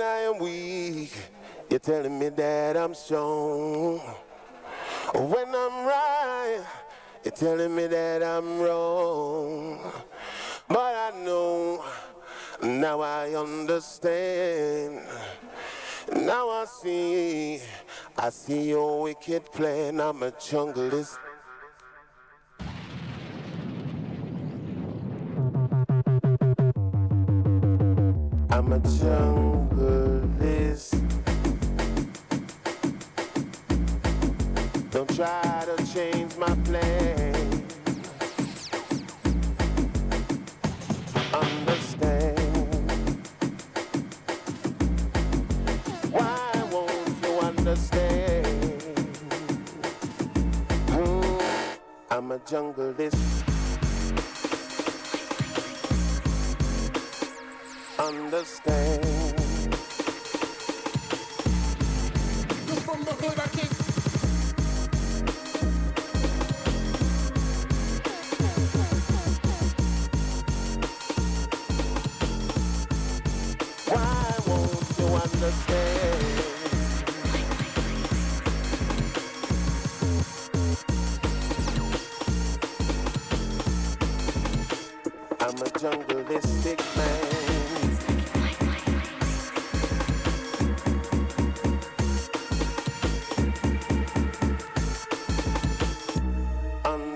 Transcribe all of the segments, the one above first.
When I am weak, you're telling me that I'm strong. When I'm right, you're telling me that I'm wrong. But I know, now I understand. Now I see, I see your wicked plan. I'm a junglist. I'm a junglist. Don't try to change my plan. Understand. Why won't you understand? Hmm, I'm a junglist. Understand.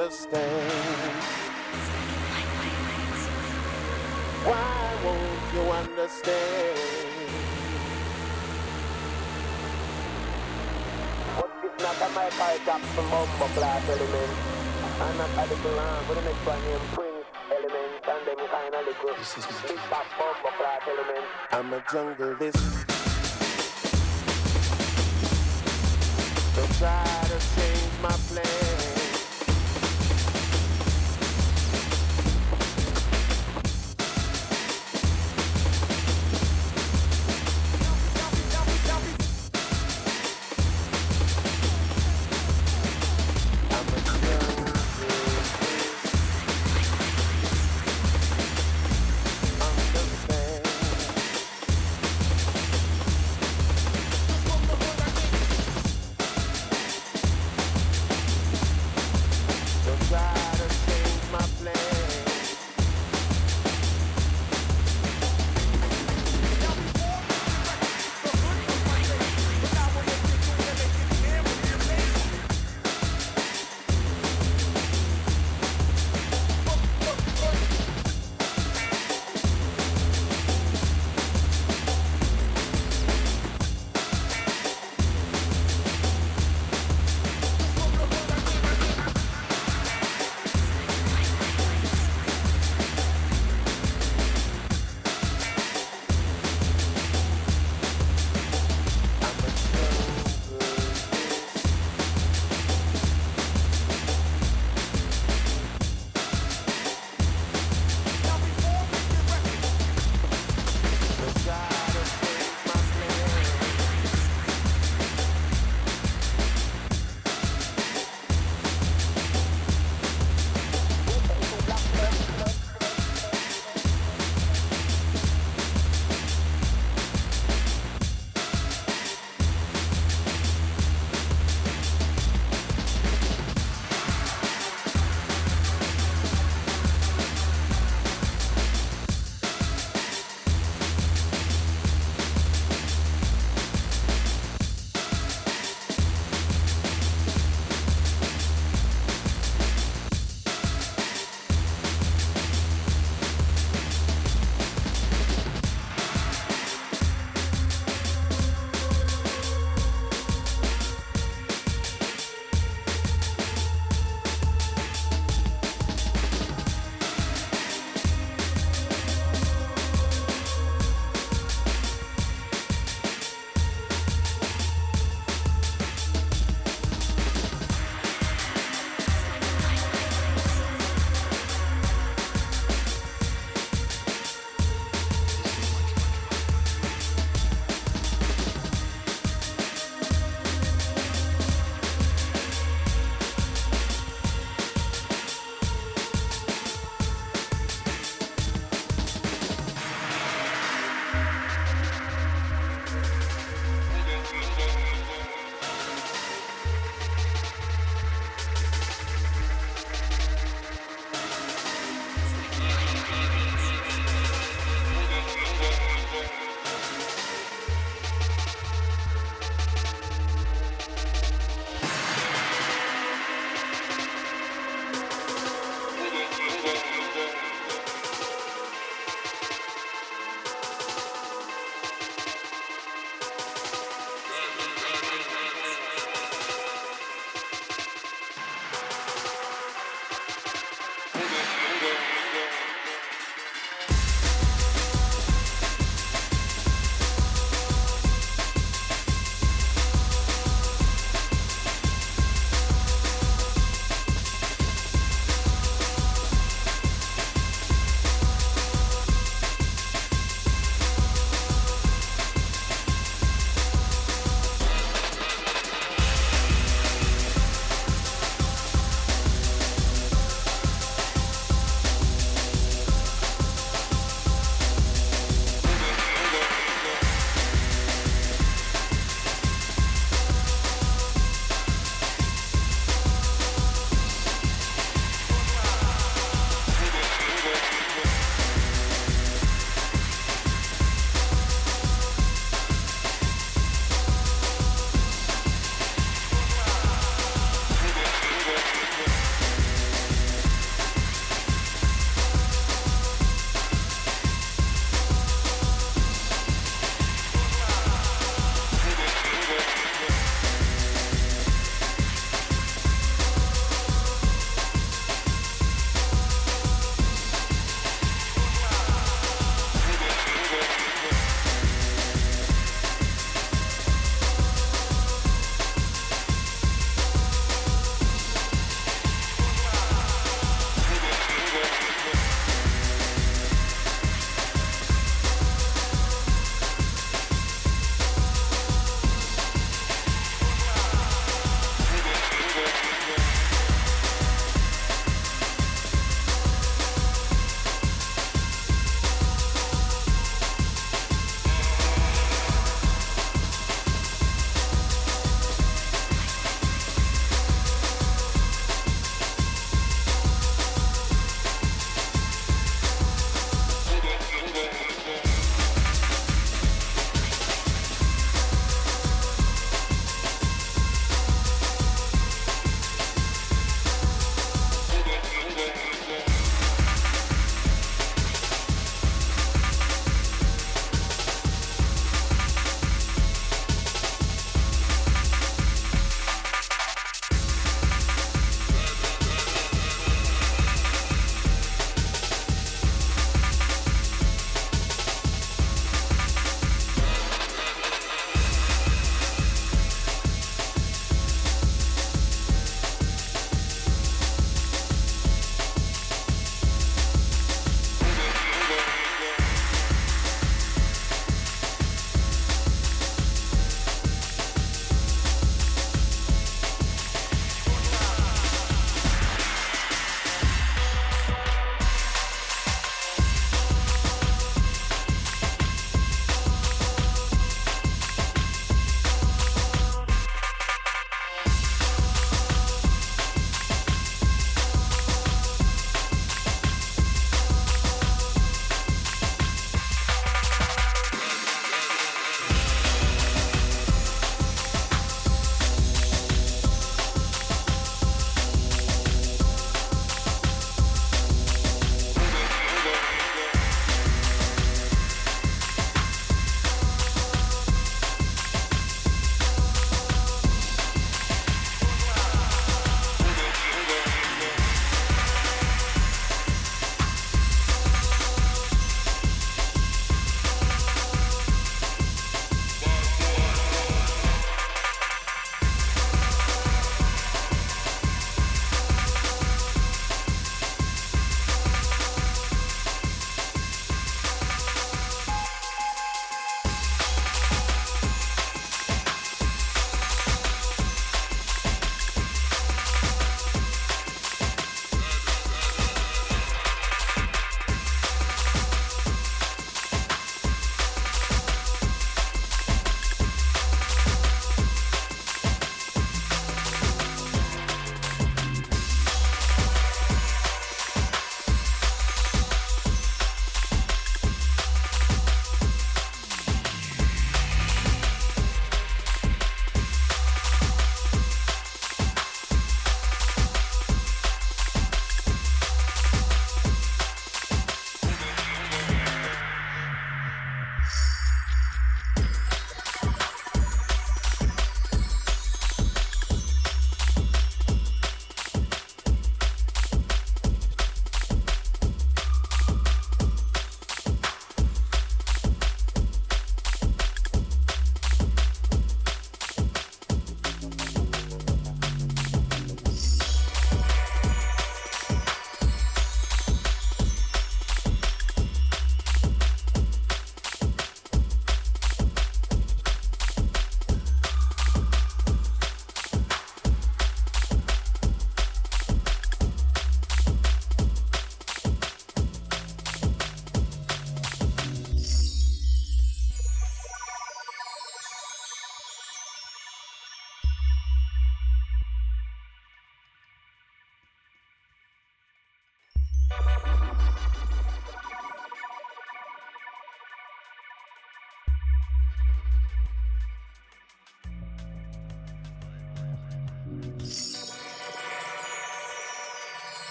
Understand. Why won't you understand? But it's not a Michael Jackson bumbo class element. And not a little lamb with the next one named Prince element. And them kind of little big back bumbo class element. I'm a junglist. Don't try to change my plan.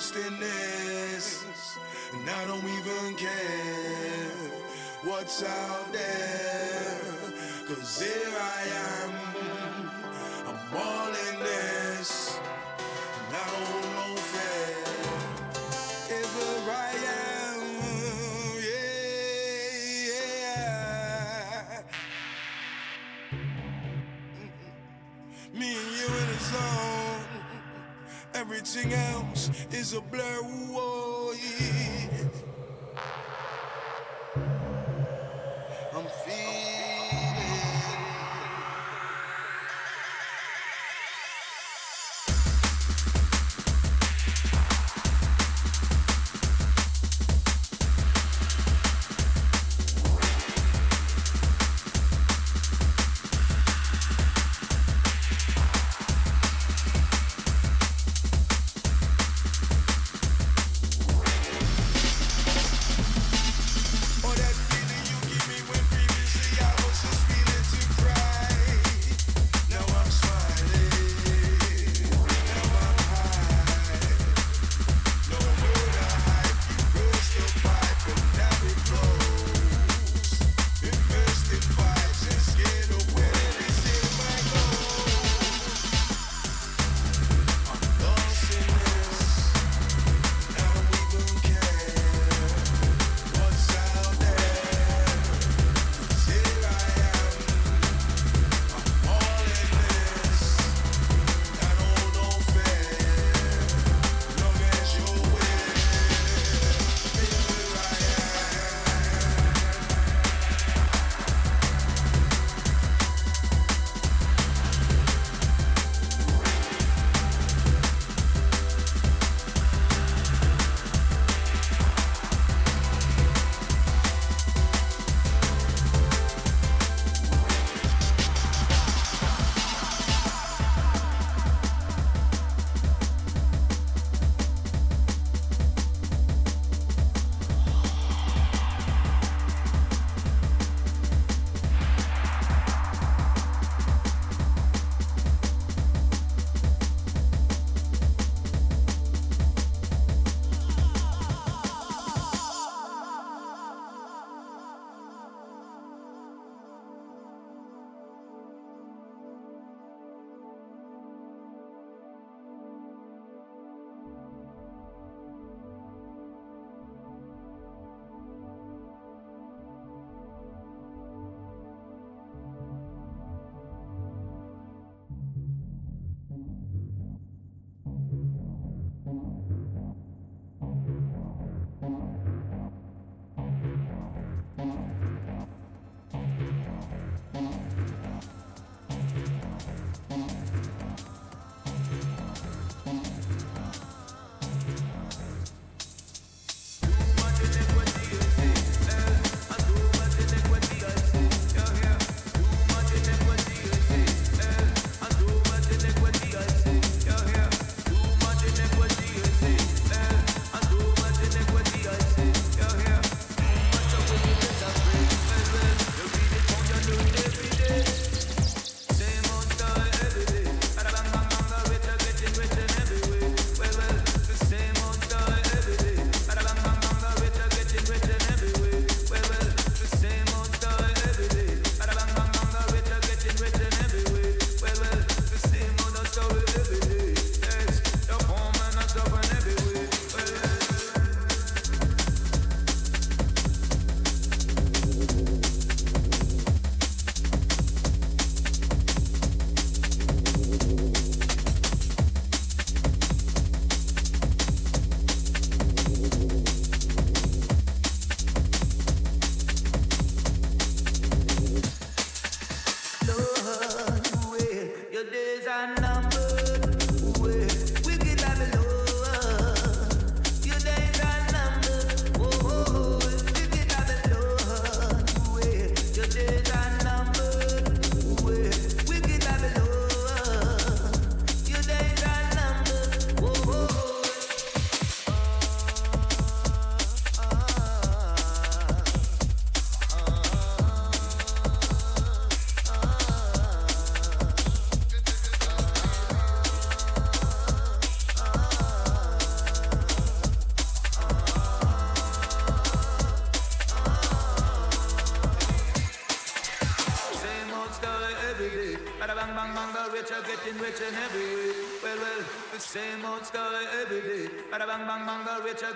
ghost in there. everything else is a blur. Whoa, yeah.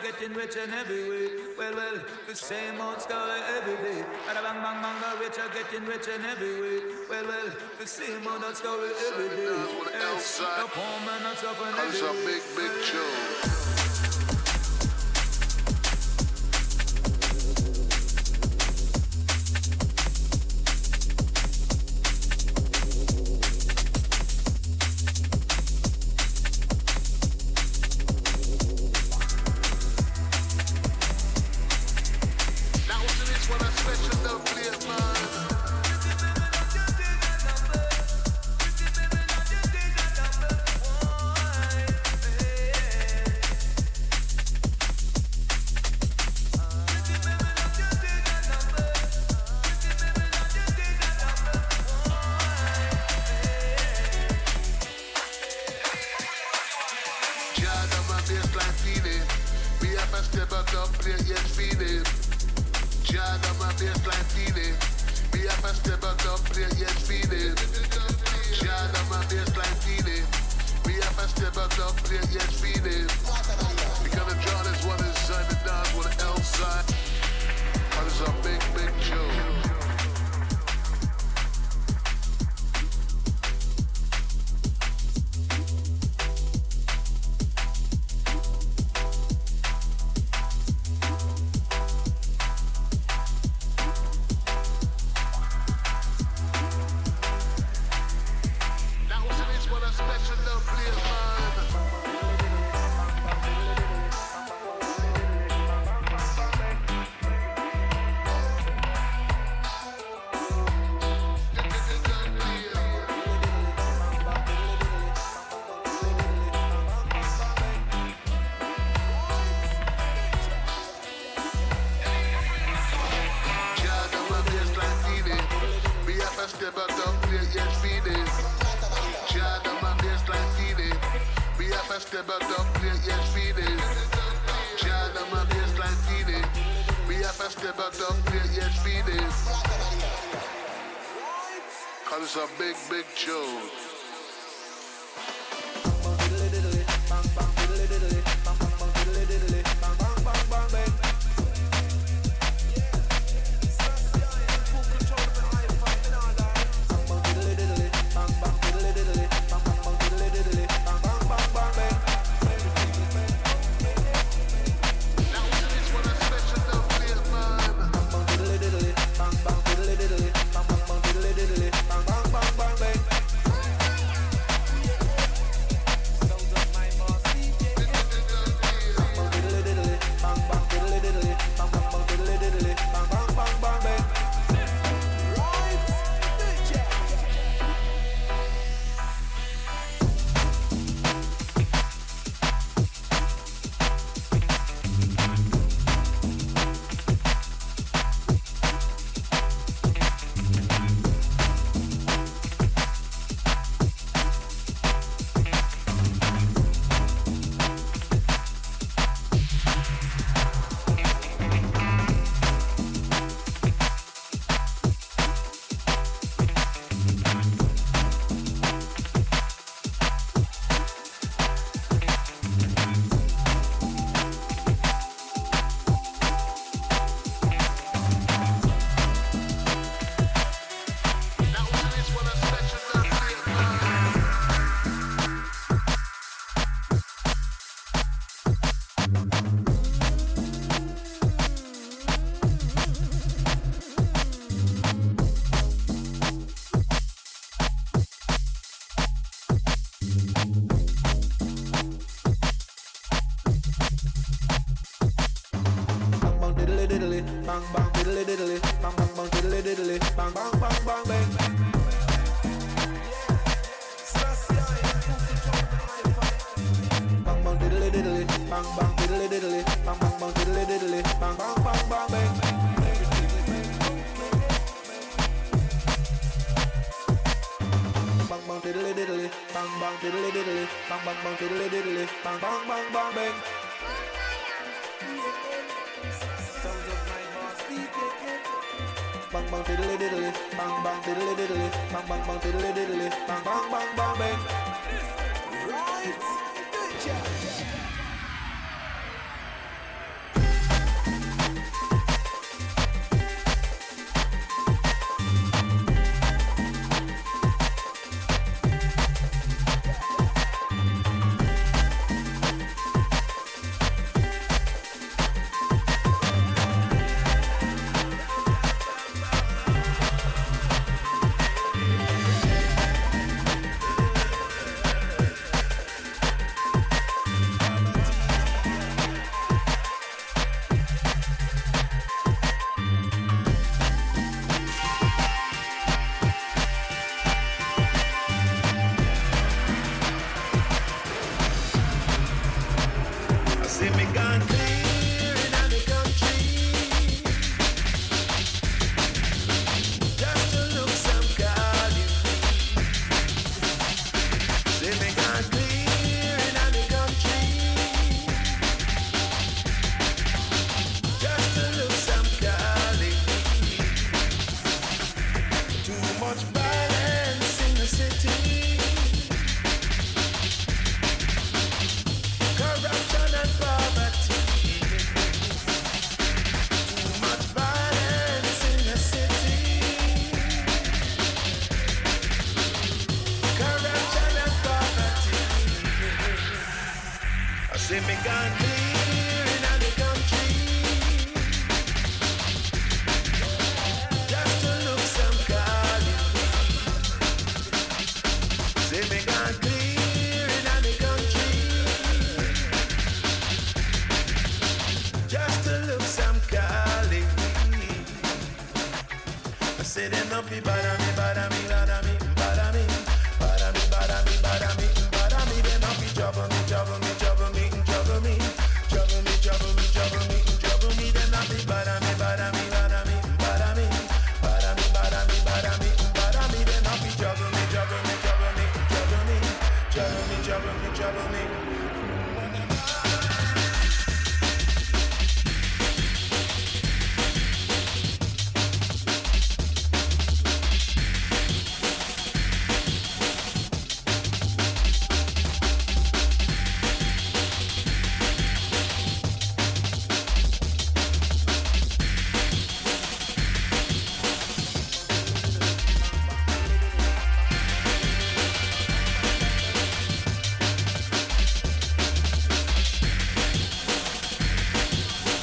Getting rich in every way. Well, well, the same old story every day. Bada bang bang bang, the rich are getting rich in every way. Well, well, the same old story every day. The poor man are suffering every Comes a big, big tune. Big, big tune. diddly, bang bang diddly diddly, bang bang bang diddly diddly, bang bang bang bang bang. Bang bang diddly diddly, bang bang diddly diddly, bang bang bang diddly diddly, bang bang bang bang bang. Bang bang diddly diddly, bang bang diddly diddly, bang bang bang diddly diddly, bang bang bang bang bang. Bang bang diddly diddly, bang bang diddly diddly, bang bang bang diddly diddly, bang bang bang bang bang.